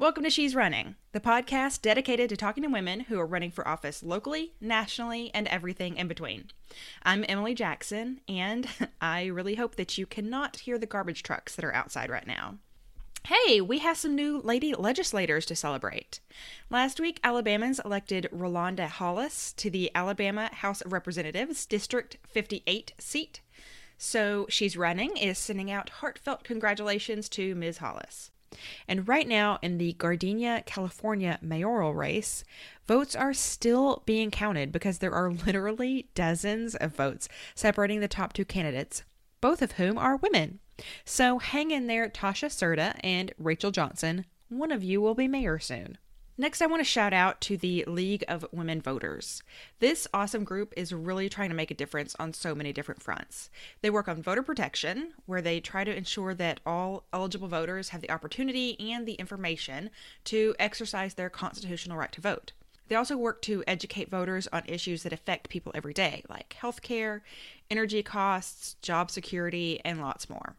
Welcome to She's Running, the podcast dedicated to talking to women who are running for office locally, nationally, and everything in between. I'm Emily Jackson, and I really hope that you cannot hear the garbage trucks that are outside right now. Hey, we have some new lady legislators to celebrate. Last week, Alabamans elected Rolanda Hollis to the Alabama House of Representatives District 58 seat. So she's running is sending out heartfelt congratulations to Ms. Hollis. And right now, in the Gardena, California mayoral race, votes are still being counted because there are literally dozens of votes separating the top two candidates, both of whom are women. So hang in there, Tasha Cerda and Rachel Johnson. One of you will be mayor soon. Next, I want to shout out to the League of Women Voters. This awesome group is really trying to make a difference on so many different fronts. They work on voter protection, where they try to ensure that all eligible voters have the opportunity and the information to exercise their constitutional right to vote. They also work to educate voters on issues that affect people every day, like healthcare, energy costs, job security, and lots more.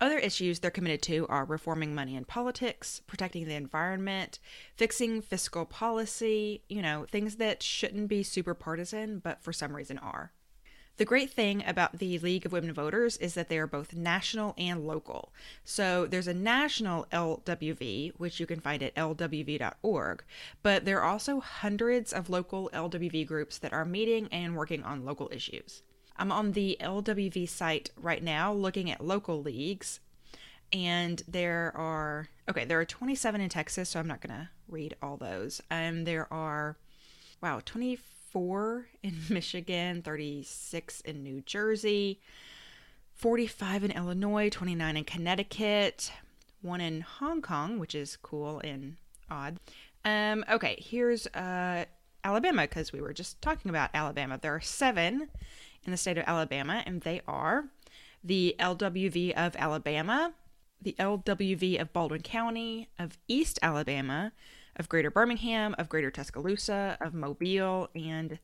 Other issues they're committed to are reforming money in politics, protecting the environment, fixing fiscal policy, you know, things that shouldn't be super partisan, but for some reason are. The great thing about the League of Women Voters is that they are both national and local. So there's a national LWV, which you can find at lwv.org, but there are also hundreds of local LWV groups that are meeting and working on local issues. I'm on the LWV site right now looking at local leagues, and there are okay, there are 27 in Texas, so I'm not gonna read all those. Um, there are wow, 24 in Michigan, 36 in New Jersey, 45 in Illinois, 29 in Connecticut, one in Hong Kong, which is cool and odd. Um, okay, here's uh, Alabama because we were just talking about Alabama. There are seven in the state of Alabama, and they are the LWV of Alabama, the LWV of Baldwin County, of East Alabama, of Greater Birmingham, of Greater Tuscaloosa, of Mobile, and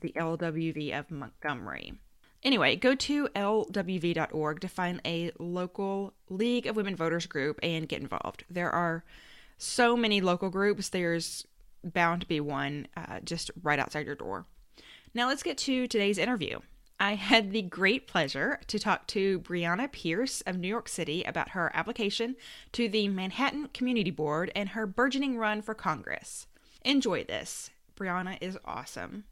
the LWV of Montgomery. Anyway, go to lwv.org to find a local League of Women Voters group and get involved. There are so many local groups, there's bound to be one uh, just right outside your door. Now, let's get to today's interview. I had the great pleasure to talk to Brianna Pierce of New York City about her application to the Manhattan Community Board and her burgeoning run for Congress. Enjoy this. Brianna is awesome.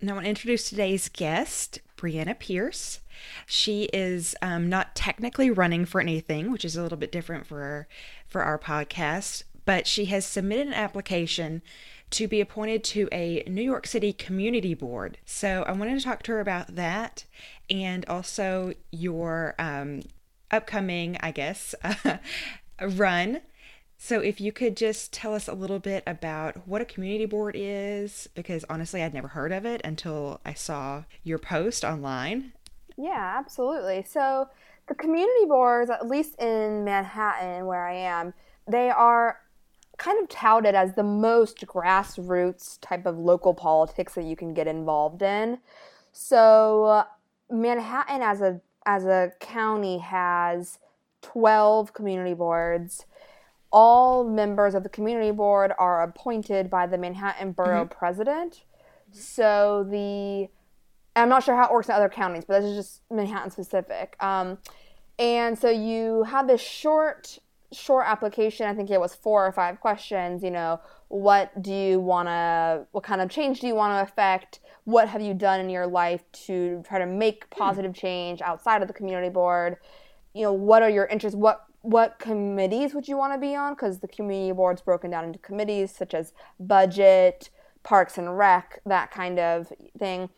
Now, I want to introduce today's guest, Brianna Pierce. She is um, not technically running for anything, which is a little bit different for for our podcast, but she has submitted an application to be appointed to a New York City community board. So I wanted to talk to her about that and also your um, upcoming, I guess, run. So if you could just tell us a little bit about what a community board is, because honestly, I'd never heard of it until I saw your post online. Yeah, absolutely. So the community boards, at least in Manhattan, where I am, they are kind of touted as the most grassroots type of local politics that you can get involved in. So Manhattan as a as a county has 12 community boards. All members of the community board are appointed by the Manhattan Borough mm-hmm. president. So the I'm not sure how it works in other counties, but this is just Manhattan specific. Um, and so you have this short short application. I think it was four or five questions. You know, what do you want to, what kind of change do you want to affect? What have you done in your life to try to make hmm. positive change outside of the community board? You know, what are your interests? What what committees would you want to be on? Because the community board's broken down into committees such as budget, parks and rec, that kind of thing.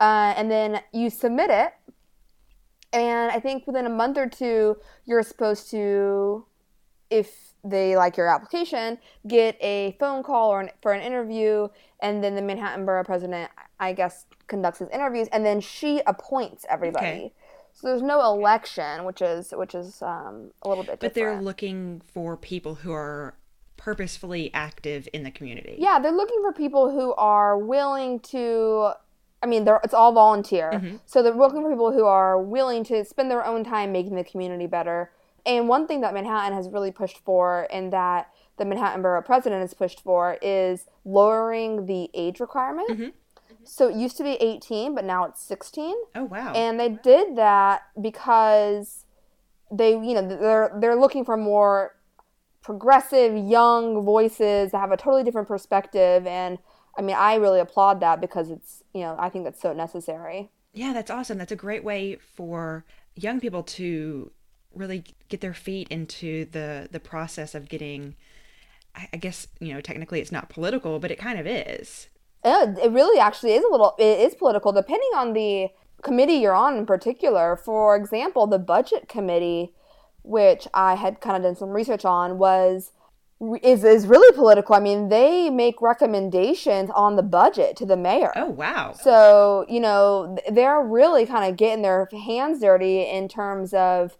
Uh, and then you submit it, and I think within a month or two, you're supposed to if they like your application, get a phone call or an, for an interview, and then the Manhattan Borough President, I guess, conducts his interviews, and then she appoints everybody. Okay. So there's no election, which is which is um, a little bit. But they're looking for people who are purposefully active in the community. Yeah, they're looking for people who are willing to. I mean, it's all volunteer. Mm-hmm. So they're looking for people who are willing to spend their own time making the community better And one thing that Manhattan has really pushed for, and that the Manhattan Borough President has pushed for, is lowering the age requirement. Mm-hmm. So it used to be 18, but now it's 16. Oh wow. And they did that because they, you know, they're they're looking for more progressive young voices that have a totally different perspective and I mean, I really applaud that because it's, you know, I think that's so necessary. yeah, that's awesome. That's a great way for young people to really get their feet into the the process of getting I guess, you know, technically it's not political, but it kind of is. Yeah, it really actually is a little it is political depending on the committee you're on in particular. For example, the budget committee, which I had kind of done some research on, was is is really political. I mean, they make recommendations on the budget to the mayor. Oh wow. So, you know, they're really kind of getting their hands dirty in terms of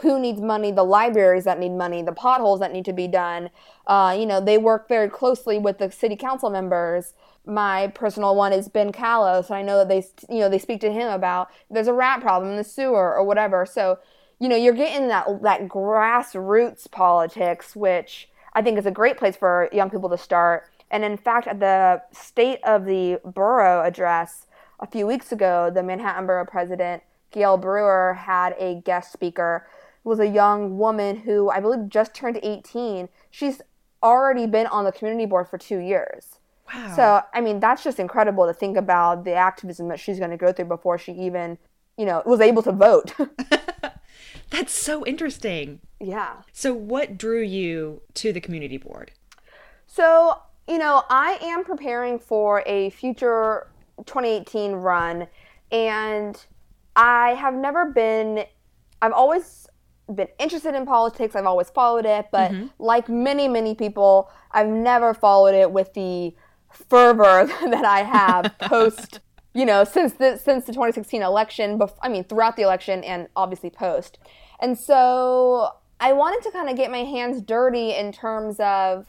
who needs money, the libraries that need money, the potholes that need to be done. Uh, you know, they work very closely with the city council members. My personal one is Ben Kallos, so I know that they, you know, they speak to him about there's a rat problem in the sewer or whatever. So, you know, you're getting that that grassroots politics, which I think is a great place for young people to start. And in fact, at the state of the borough address a few weeks ago, the Manhattan Borough President Gale Brewer had a guest speaker. Was a young woman who I believe just turned 18. She's already been on the community board for two years. Wow. So, I mean, that's just incredible to think about the activism that she's going to go through before she even, you know, was able to vote. that's so interesting. yeah. So what drew you to the community board? So, you know, I am preparing for a future 2018 run, and I have never been, I've always been interested in politics. I've always followed it, but like many, many people, I've never followed it with the fervor that I have post, you know, since the since the 2016 election. Bef- I mean, throughout the election and obviously post. And so I wanted to kind of get my hands dirty in terms of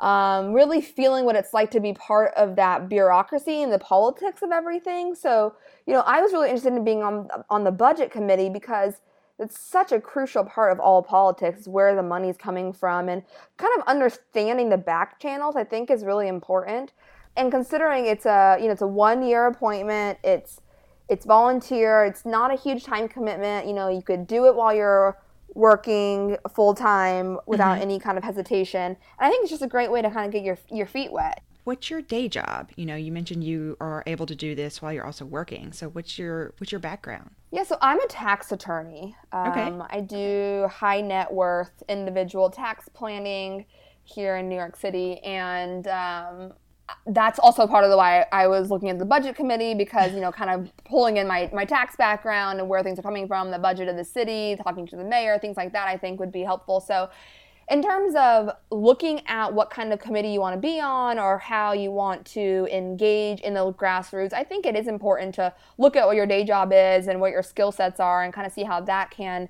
um, really feeling what it's like to be part of that bureaucracy and the politics of everything. So, you know, I was really interested in being on on the budget committee because it's such a crucial part of all politics, where the money's coming from, and kind of understanding the back channels. I think is really important. And considering it's a you know it's a one year appointment, it's it's volunteer, it's not a huge time commitment. You know, you could do it while you're working full time without mm-hmm. any kind of hesitation. And I think it's just a great way to kind of get your your feet wet. What's your day job? You know, you mentioned you are able to do this while you're also working. So what's your what's your background? Yeah, so I'm a tax attorney. Um, Okay. I do high net worth individual tax planning here in New York City, and um, that's also part of the why I was looking at the budget committee because you know, kind of pulling in my my tax background and where things are coming from, the budget of the city, talking to the mayor, things like that. I think would be helpful. So. In terms of looking at what kind of committee you want to be on or how you want to engage in the grassroots, I think it is important to look at what your day job is and what your skill sets are and kind of see how that can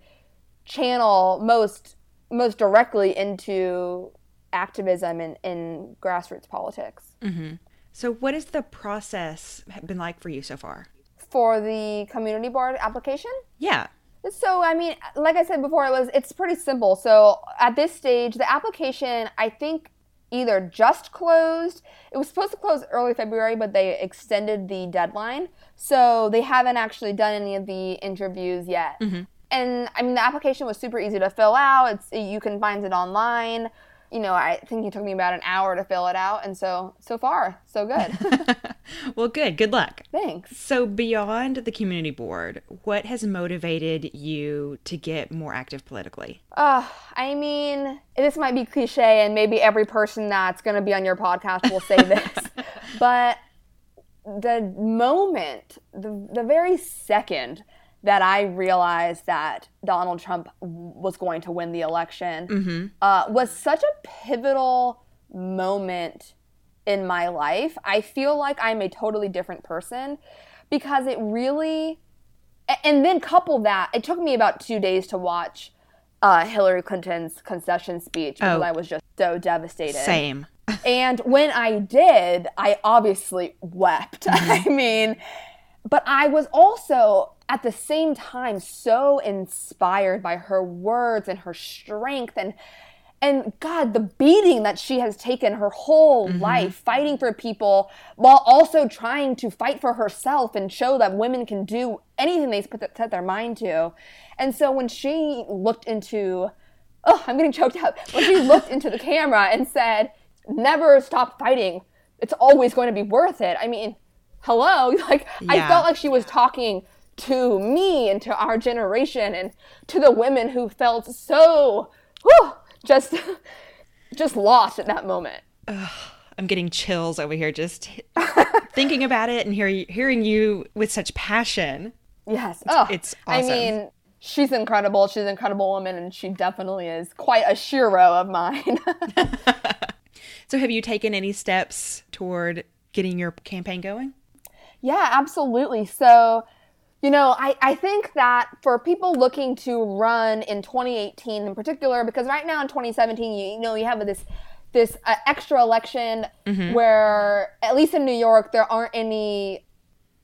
channel most most directly into activism in, in grassroots politics. Mm-hmm. So what has the process been like for you so far? For the community board application, Yeah. So I mean, like I said before, it was it's pretty simple. So at this stage, the application I think either just closed. It was supposed to close early February, but they extended the deadline. So they haven't actually done any of the interviews yet. Mm-hmm. And I mean, the application was super easy to fill out. It's you can find it online. You know, I think it took me about an hour to fill it out, and so so far so good. well, good. Good luck. Thanks. So beyond the community board, what has motivated you to get more active politically? Uh, I mean, this might be cliche, and maybe every person that's going to be on your podcast will say this, but the moment, the, the very second that I realized that Donald Trump was going to win the election uh, was such a pivotal moment in my life. I feel like I'm a totally different person because it really and then couple that, it took me about two days to watch uh, Hillary Clinton's concession speech because Oh. I was just so devastated. Same. And when I did, I obviously wept. I mean, but I was also at the same time so inspired by her words and her strength and and God, the beating that she has taken her whole mm-hmm. life fighting for people while also trying to fight for herself and show that women can do anything they set their mind to. And so when she looked into, oh, I'm getting choked up. When she looked into the camera and said, never stop fighting, it's always going to be worth it. I mean, hello. Like, yeah. I felt like she was talking to me and to our generation and to the women who felt so, whew, just just lost at that moment. Ugh, I'm getting chills over here just thinking about it and hear, hearing you with such passion. Yes. It's, oh, it's awesome. I mean, she's incredible. She's an incredible woman, and she definitely is quite a shero of mine. so, have you taken any steps toward getting your campaign going? Yeah, absolutely. So, you know, I, I think that for people looking to run in 2018 in particular, because right now in 2017, you, you know, you have this this uh, extra election mm-hmm. where, at least in New York, there aren't any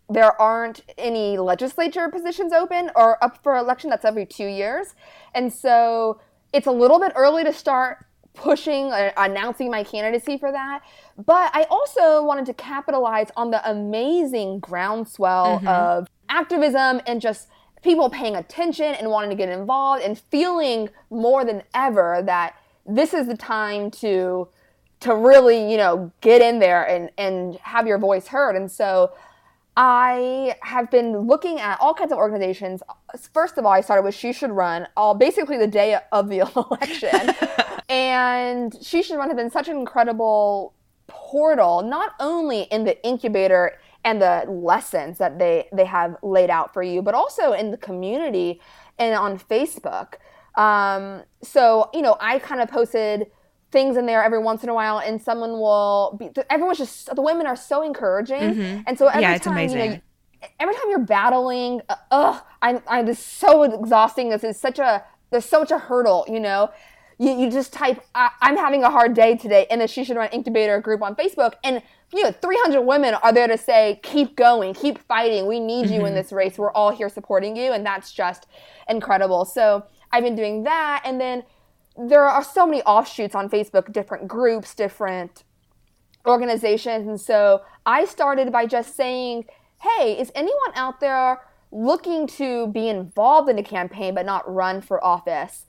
there aren't any legislature positions open or up for election. That's every two years, and so it's a little bit early to start pushing uh, announcing my candidacy for that but i also wanted to capitalize on the amazing groundswell mm-hmm. of activism and just people paying attention and wanting to get involved and feeling more than ever that this is the time to to really you know get in there and and have your voice heard and so I have been looking at all kinds of organizations. First of all, I started with She Should Run, all basically the day of the election. and She Should Run has been such an incredible portal, not only in the incubator and the lessons that they they have laid out for you, but also in the community and on Facebook. Um, so you know, I kind of posted things in there every once in a while, and someone will be. Everyone's just the women are so encouraging, mm-hmm. and so every yeah, time you know. Every time you're battling, uh, ugh, I'm, I'm this so exhausting. This is such a, there's so much a hurdle, you know you, you just type i'm having a hard day today and then she should run incubator group on facebook. And you know 300 women are there to say keep going keep fighting. We need you mm-hmm. in this race. We're all here supporting you and that's just incredible. So i've been doing that and then there are so many offshoots on facebook different groups different organizations and so i started by just saying hey is anyone out there looking to be involved in a campaign but not run for office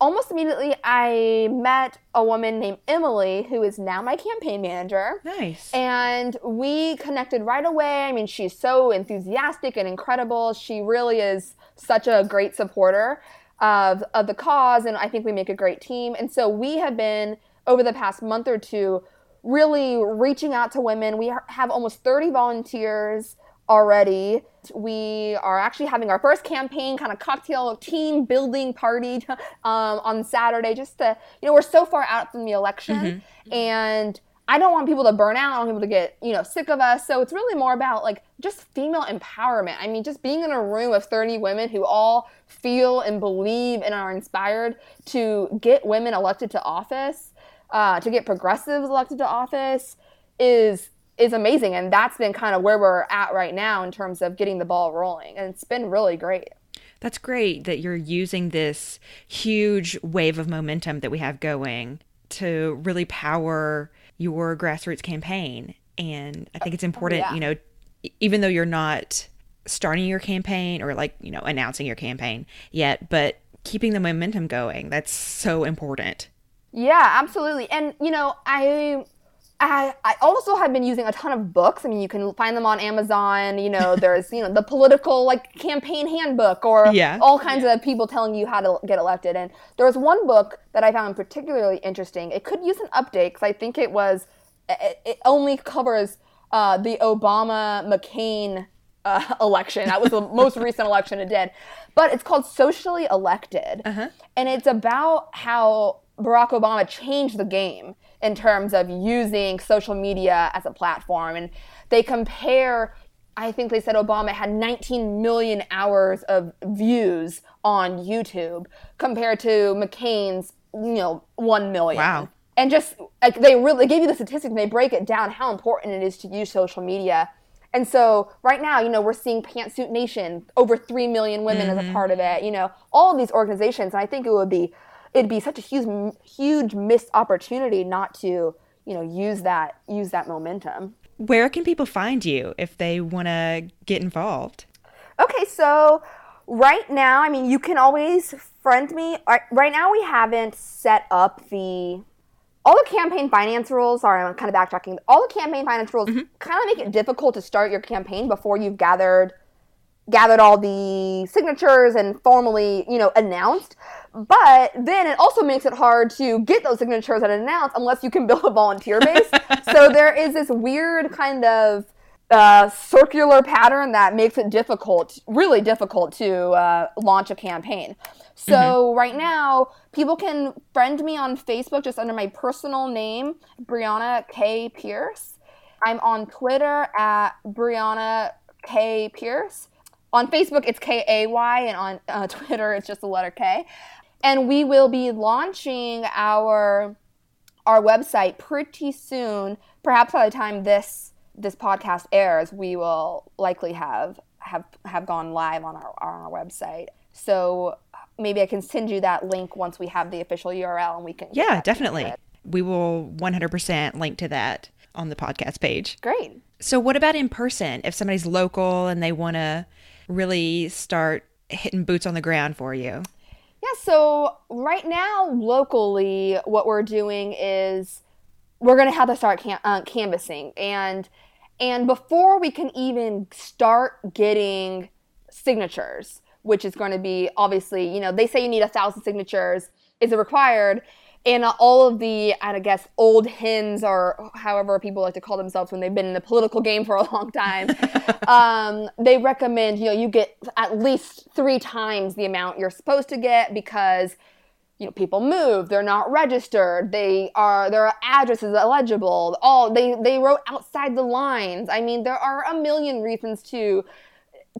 almost immediately I met a woman named Emily who is now my campaign manager. Nice. And we connected right away. I mean, she's so enthusiastic and incredible. She really is such a great supporter of of the cause and I think we make a great team. And so we have been over the past month or two really reaching out to women. We have almost 30 volunteers already. We are actually having our first campaign kind of cocktail team building party um, on Saturday. Just to, you know, we're so far out from the election, mm-hmm. and I don't want people to burn out. I don't want people to get, you know, sick of us. So it's really more about like just female empowerment. I mean, just being in a room of 30 women who all feel and believe and are inspired to get women elected to office, uh, to get progressives elected to office is is amazing. And that's been kind of where we're at right now in terms of getting the ball rolling. And it's been really great. That's great that you're using this huge wave of momentum that we have going to really power your grassroots campaign. And I think it's oh, important, yeah. you know, even though you're not starting your campaign or like, you know, announcing your campaign yet, but keeping the momentum going. That's so important. Yeah, absolutely. And, you know, I I, I also have been using a ton of books. I mean, you can find them on Amazon. You know, there's you know the political like campaign handbook or yeah. all kinds yeah. of people telling you how to get elected. And there was one book that I found particularly interesting. It could use an update because I think it was it, it only covers uh, the Obama McCain uh, election. That was the most recent election it did. But it's called Socially Elected, uh-huh. and it's about how Barack Obama changed the game in terms of using social media as a platform. And they compare, I think they said Obama had 19 million hours of views on YouTube compared to McCain's, you know, 1 million. Wow. And just like they really they gave you the statistics and they break it down how important it is to use social media. And so right now, you know, we're seeing Pantsuit Nation, over 3 million women mm-hmm. as a part of it, you know, all of these organizations. And I think it would be, it'd be such a huge, huge missed opportunity not to, you know, use that, use that momentum. Where can people find you if they want to get involved? Okay, so right now, I mean, you can always friend me. Right now, we haven't set up the all the campaign finance rules. Sorry, I'm kind of backtracking. All the campaign finance rules mm-hmm. kind of make it difficult to start your campaign before you've gathered gathered all the signatures and formally, you know, announced. But then it also makes it hard to get those signatures and announce unless you can build a volunteer base. so there is this weird kind of uh, circular pattern that makes it difficult, really difficult to uh, launch a campaign. So mm-hmm. right now, people can friend me on Facebook just under my personal name, Brianna K. Pierce. I'm on Twitter at Brianna K. Pierce. On Facebook, it's K A Y, and on uh, Twitter, it's just the letter K. And we will be launching our our website pretty soon. Perhaps by the time this this podcast airs, we will likely have have have gone live on our on our website. So maybe I can send you that link once we have the official URL and we can. Yeah, definitely. We will 100% link to that on the podcast page. Great. So, what about in person? If somebody's local and they want to really start hitting boots on the ground for you? Yeah, so right now, locally, what we're doing is we're going to have to start uh, canvassing. And and before we can even start getting signatures, which is going to be obviously, you know, they say you need a thousand signatures. Is it required? And all of the, I guess, old hens or however people like to call themselves when they've been in the political game for a long time, um, they recommend, you know, you get at least three times the amount you're supposed to get because you know people move they're not registered they are their address is illegible all they they wrote outside the lines. I mean there are a million reasons to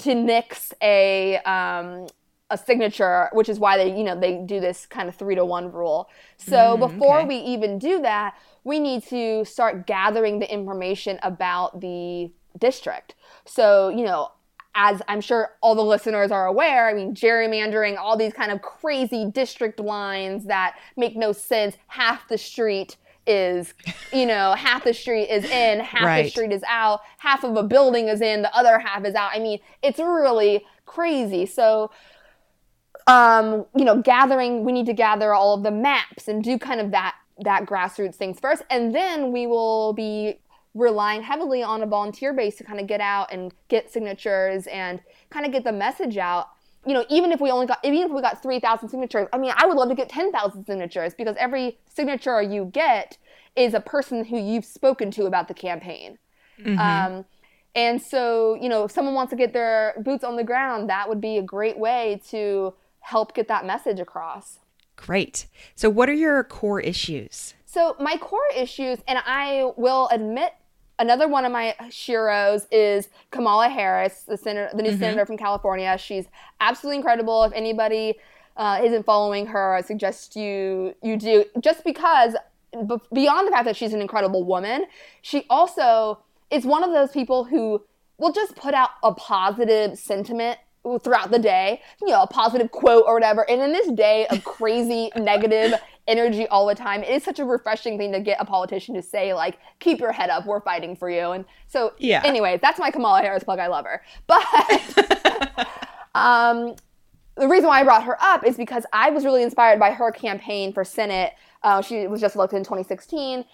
to nix a um, a signature, which is why they, you know, they do this kind of three to one rule. So mm, before okay. we even do that, we need to start gathering the information about the district. So, you know, as I'm sure all the listeners are aware, I mean, gerrymandering, all these kind of crazy district lines that make no sense, half the street is, you know, half the street is in, half right. the street is out, half of a building is in, the other half is out. I mean, it's really crazy. So, um, you know, gathering, we need to gather all of the maps and do kind of that that grassroots things first, and then we will be relying heavily on a volunteer base to kind of get out and get signatures and kind of get the message out you know, even if we only got, even if we got 3,000 signatures, I mean, I would love to get 10,000 signatures because every signature you get is a person who you've spoken to about the campaign. Mm-hmm. Um, and so, you know, if someone wants to get their boots on the ground, that would be a great way to help get that message across. Great. So, what are your core issues? So, my core issues, and I will admit another one of my sheroes is Kamala Harris, the senator, the new mm-hmm. senator from California. She's absolutely incredible. If anybody uh, isn't following her, I suggest you you do. Just because, beyond the fact that she's an incredible woman, she also is one of those people who will just put out a positive sentiment throughout the day, you know, a positive quote or whatever. And in this day of crazy negative energy all the time, it is such a refreshing thing to get a politician to say, like, keep your head up, we're fighting for you. And so, yeah. anyway, that's my Kamala Harris plug. I love her. But um, the reason why I brought her up is because I was really inspired by her campaign for Senate. Uh, she was just elected in 2016.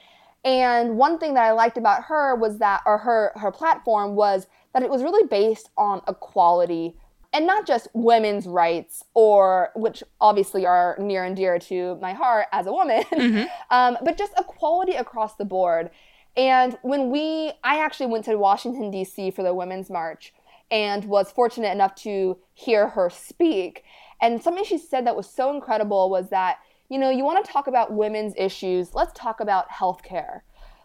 And one thing that I liked about her was that, or her, her platform was that it was really based on equality and not just women's rights or which obviously are near and dear to my heart as a woman mm-hmm. um, but just equality across the board. And when we i actually went to washington d.c for the women's march and was fortunate enough to hear her speak. And something she said that was so incredible was that you know you want to talk about women's issues let's talk about healthcare.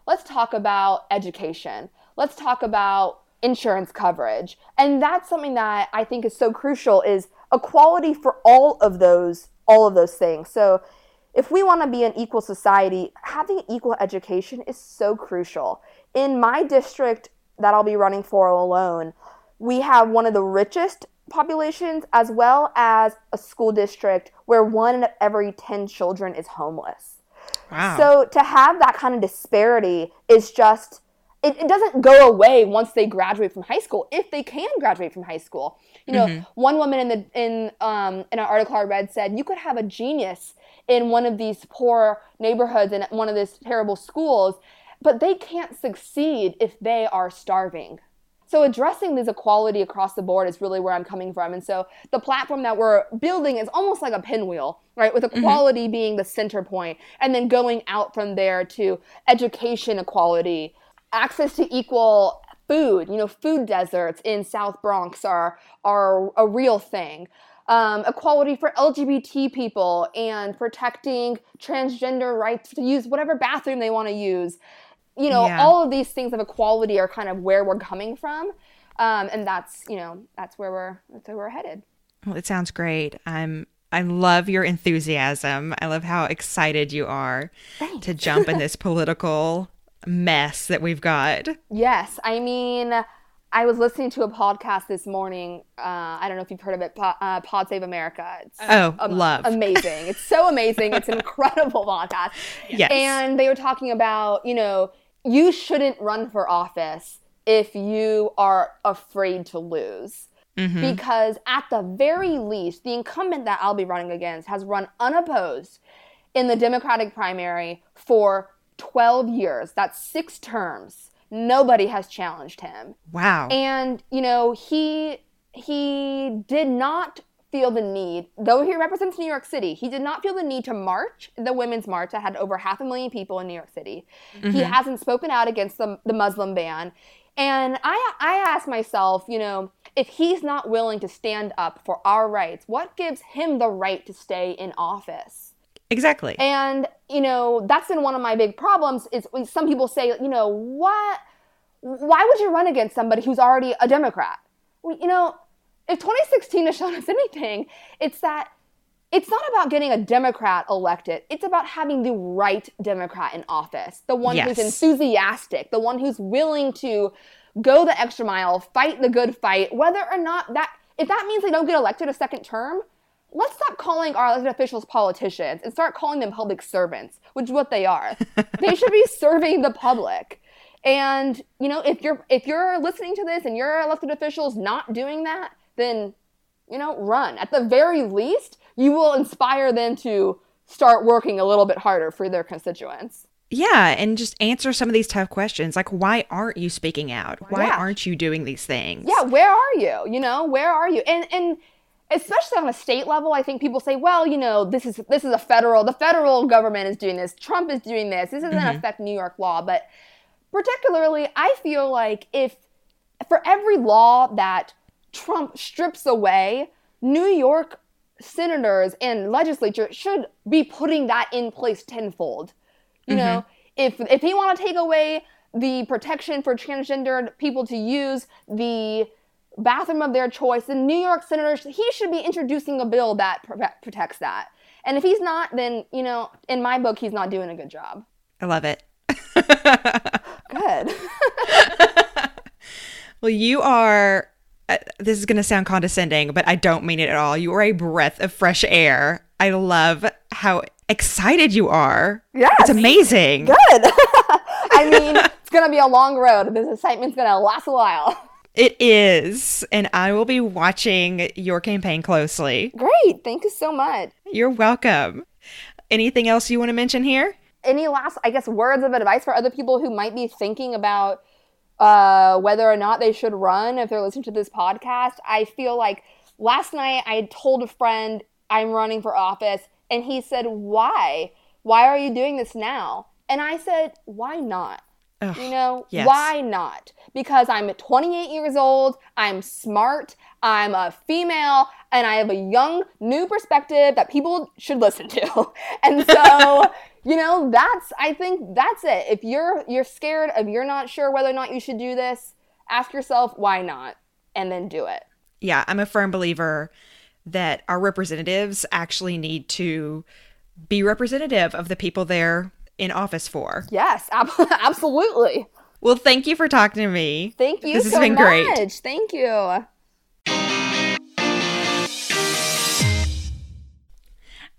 Let's talk about education. Let's talk about insurance coverage. And that's something that I think is so crucial is equality for all of those all of those things. So if we want to be an equal society, having equal education is so crucial. In my district, that I'll be running for alone, we have one of the richest populations as well as a school district where one in every 10 children is homeless. Wow. So to have that kind of disparity is just it, it doesn't go away once they graduate from high school if they can graduate from high school. You know, one woman in the in um in an article I read said you could have a genius in one of these poor neighborhoods in one of these terrible schools, but they can't succeed if they are starving. So addressing this equality across the board is really where I'm coming from. And so the platform that we're building is almost like a pinwheel, right? With equality being the center point, and then going out from there to education equality, access to equal food. You know, food deserts in South Bronx are are a real thing. Um, equality for LGBT people and protecting transgender rights to use whatever bathroom they want to use you know, Yeah. all of these things of equality are kind of where we're coming from, um, and that's you know that's where we're that's where we're headed. Well, it sounds great. I'm I love your enthusiasm. I love how excited you are to jump in this political mess that we've got. Yes, I mean, I was listening to a podcast this morning. Uh, I don't know if you've heard of it, Pod, uh, Pod Save America. It's Oh, am- love. amazing! It's so amazing. It's an incredible podcast. Yes. And they were talking about you know you shouldn't run for office if you are afraid to lose. Because at the very least, the incumbent that I'll be running against has run unopposed in the Democratic primary for 12 years. That's six terms. Nobody has challenged him. Wow. And, you know, he he did not feel the need, though he represents New York City, he did not feel the need to march the Women's March that had over half a million people in New York City. He mm-hmm. hasn't spoken out against the, the Muslim ban. And I, I asked myself, you know, if he's not willing to stand up for our rights, what gives him the right to stay in office? Exactly. And you know, that's been one of my big problems. Is when some people say, you know, what? Why would you run against somebody who's already a Democrat? Well, you know, if 2016 has shown us anything, it's that it's not about getting a Democrat elected. It's about having the right Democrat in office, the one who's enthusiastic, the one who's willing to go the extra mile, fight the good fight, whether or not that if that means they don't get elected a second term, let's stop calling our elected officials politicians and start calling them public servants, which is what they are. they should be serving the public. And you know, if you're if you're listening to this and your elected officials not doing that, then you know, run. At the very least, you will inspire them to start working a little bit harder for their constituents. yeah, and just answer some of these tough questions like why aren't you speaking out? Why Yeah. aren't you doing these things? Yeah, where are you? You know, where are you? And and especially on a state level, I think people say, well, you know, this is this is a federal the federal government is doing this, Trump is doing this, this doesn't mm-hmm. affect New York law. But particularly I feel like if for every law that Trump strips away, New York senators and legislature should be putting that in place tenfold. You know, mm-hmm. if if they want to take away the protection for transgendered people to use the bathroom of their choice, then New York senators he should be introducing a bill that pro- protects that. And if he's not, then you know, in my book, he's not doing a good job. I love it. Good. Well, you are. Uh, this is going to sound condescending, but I don't mean it at all. You are a breath of fresh air. I love how excited you are. Yeah. It's amazing. Good. I mean, it's gonna be a long road. This excitement's gonna last a while. It is. And I will be watching your campaign closely. Great. Thank you so much. You're welcome. Anything else you want to mention here? any last, I guess, words of advice for other people who might be thinking about uh, whether or not they should run if they're listening to this podcast? I feel like last night I told a friend I'm running for office, and he said, Why? Why are you doing this now? And I said, Why not? Ugh, You know, yes. why not? Because I'm 28 years old, I'm smart, I'm a female, and I have a young, new perspective that people should listen to. And so, you know, that's I think that's it. If you're you're scared, if you're not sure whether or not you should do this, ask yourself why not and then do it. Yeah, I'm a firm believer that our representatives actually need to be representative of the people they're in office for. Yes, ab- absolutely. Well, thank you for talking to me. Thank you This has so been much. great. Thank you.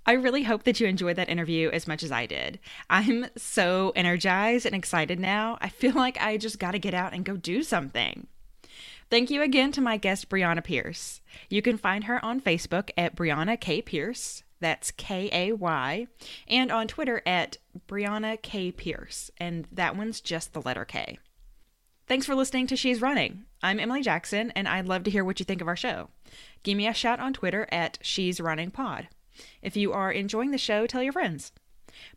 I really hope that you enjoyed that interview as much as I did. I'm so energized and excited now. I feel like I just got to get out and go do something. Thank you again to my guest, Brianna Pierce. You can find her on Facebook at Brianna K. Pierce. That's K A Y. And on Twitter at Brianna K. Pierce. And that one's just the letter K. Thanks for listening to She's Running. I'm Emily Jackson, and I'd love to hear what you think of our show. Give me a shout on Twitter at She's Running Pod. If you are enjoying the show, tell your friends.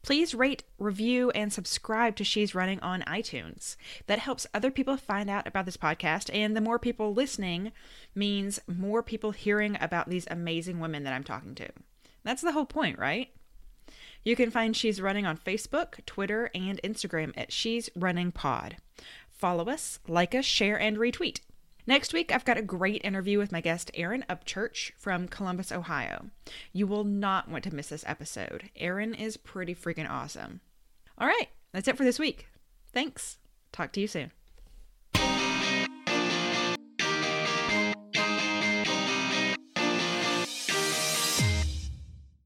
Please rate, review, and subscribe to She's Running on iTunes. That helps other people find out about this podcast, and the more people listening means more people hearing about these amazing women that I'm talking to. That's the whole point, right? You can find She's Running on Facebook, Twitter, and Instagram at She's Running Pod. Follow us, like us, share, and retweet. Next week, I've got a great interview with my guest, Erin Upchurch from Columbus, Ohio. You will not want to miss this episode. Erin is pretty freaking awesome. All right, that's it for this week. Thanks. Talk to you soon.